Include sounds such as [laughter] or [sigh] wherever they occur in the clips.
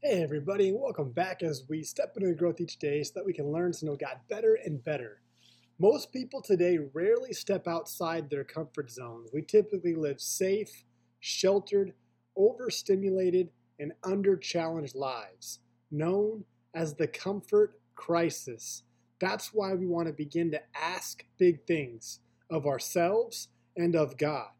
Hey, everybody, welcome back as we step into the growth each day so that we can learn to know God better and better. Most people today rarely step outside their comfort zones. We typically live safe, sheltered, overstimulated, and under challenged lives, known as the comfort crisis. That's why we want to begin to ask big things of ourselves and of God.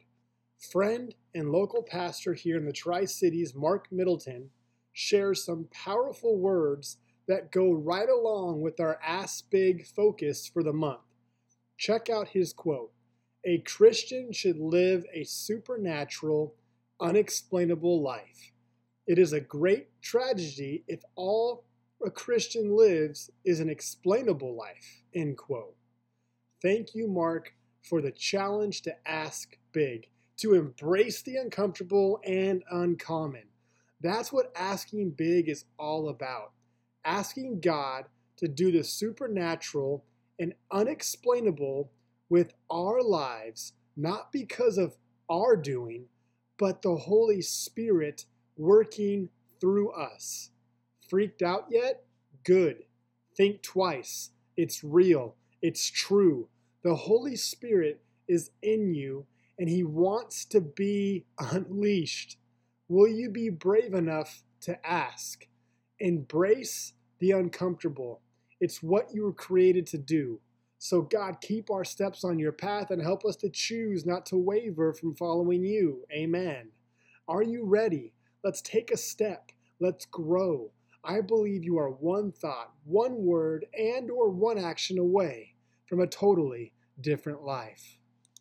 Friend and local pastor here in the Tri Cities, Mark Middleton, shares some powerful words that go right along with our Ask Big focus for the month. Check out his quote A Christian should live a supernatural, unexplainable life. It is a great tragedy if all a Christian lives is an explainable life. End quote. Thank you, Mark, for the challenge to ask big, to embrace the uncomfortable and uncommon. That's what asking big is all about. Asking God to do the supernatural and unexplainable with our lives, not because of our doing, but the Holy Spirit working through us. Freaked out yet? Good. Think twice. It's real. It's true. The Holy Spirit is in you and He wants to be [laughs] unleashed. Will you be brave enough to ask? Embrace the uncomfortable. It's what you were created to do. So, God, keep our steps on your path and help us to choose not to waver from following you. Amen. Are you ready? Let's take a step. Let's grow. I believe you are one thought, one word, and or one action away from a totally different life.